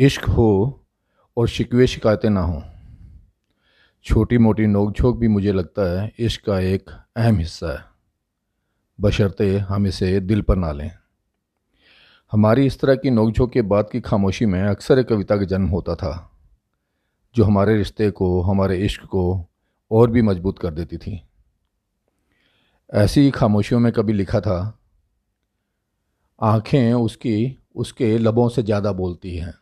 इश्क हो और शिकवे शिकायतें ना हों। छोटी मोटी नोक झोंक भी मुझे लगता है इश्क का एक अहम हिस्सा है। बशर्ते हम इसे दिल पर ना लें। हमारी इस तरह की नोक झोंक के बाद की खामोशी में अक्सर एक कविता का जन्म होता था, जो हमारे रिश्ते को, हमारे इश्क को और भी मज़बूत कर देती थी। ऐसी ही खामोशियों में कभी लिखा था, आँखें उसकी, उसके लबों से ज़्यादा बोलती हैं।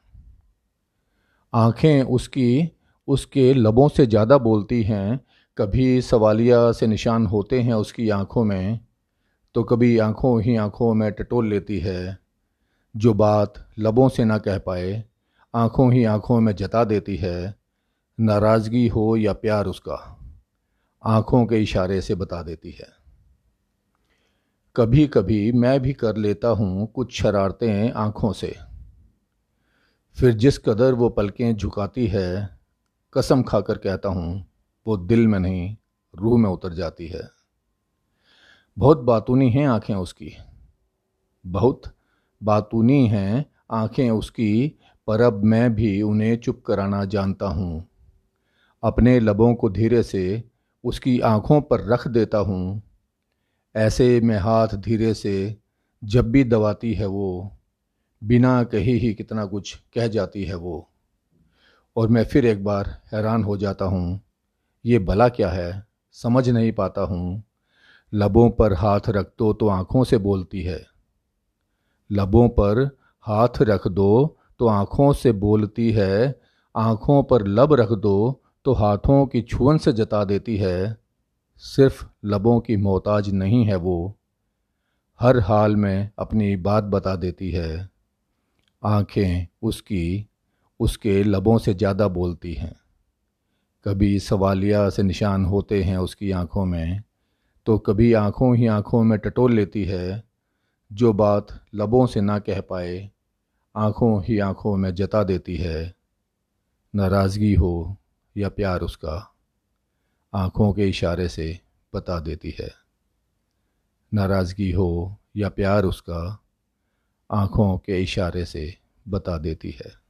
आँखें उसकी, उसके लबों से ज़्यादा बोलती हैं। कभी सवालिया से निशान होते हैं उसकी आँखों में तो कभी आँखों ही आँखों में टटोल लेती है। जो बात लबों से ना कह पाए, आँखों ही आँखों में जता देती है। नाराज़गी हो या प्यार उसका, आँखों के इशारे से बता देती है। कभी कभी मैं भी कर लेता हूँ कुछ शरारतें आँखों से। फिर जिस कदर वो पलकें झुकाती है, कसम खाकर कहता हूँ, वो दिल में नहीं, रूह में उतर जाती है। बहुत बातूनी हैं आँखें उसकी। बहुत बातूनी हैं आँखें उसकी, पर अब मैं भी उन्हें चुप कराना जानता हूँ। अपने लबों को धीरे से उसकी आँखों पर रख देता हूँ। ऐसे में हाथ धीरे से जब भी दबाती है वो बिना कहे ही कितना कुछ कह जाती है वो। और मैं फिर एक बार हैरान हो जाता हूँ, ये भला क्या है? समझ नहीं पाता हूँ। लबों पर हाथ रख दो तो आँखों से बोलती है। लबों पर हाथ रख दो तो आँखों से बोलती है। आँखों पर लब रख दो तो हाथों की छुअन से जता देती है। सिर्फ़ लबों की मोहताज नहीं है वो। हर हाल में अपनी बात बता देती है। आँखें उसकी उसके लबों से ज़्यादा बोलती हैं। कभी सवालिया से निशान होते हैं उसकी आँखों में तो कभी आँखों ही आँखों में टटोल लेती है जो बात लबों से ना कह पाए, आँखों ही आँखों में जता देती है। नाराज़गी हो या प्यार उसका, आँखों के इशारे से बता देती है। नाराज़गी हो या प्यार उसका आँखों के इशारे से बता देती है।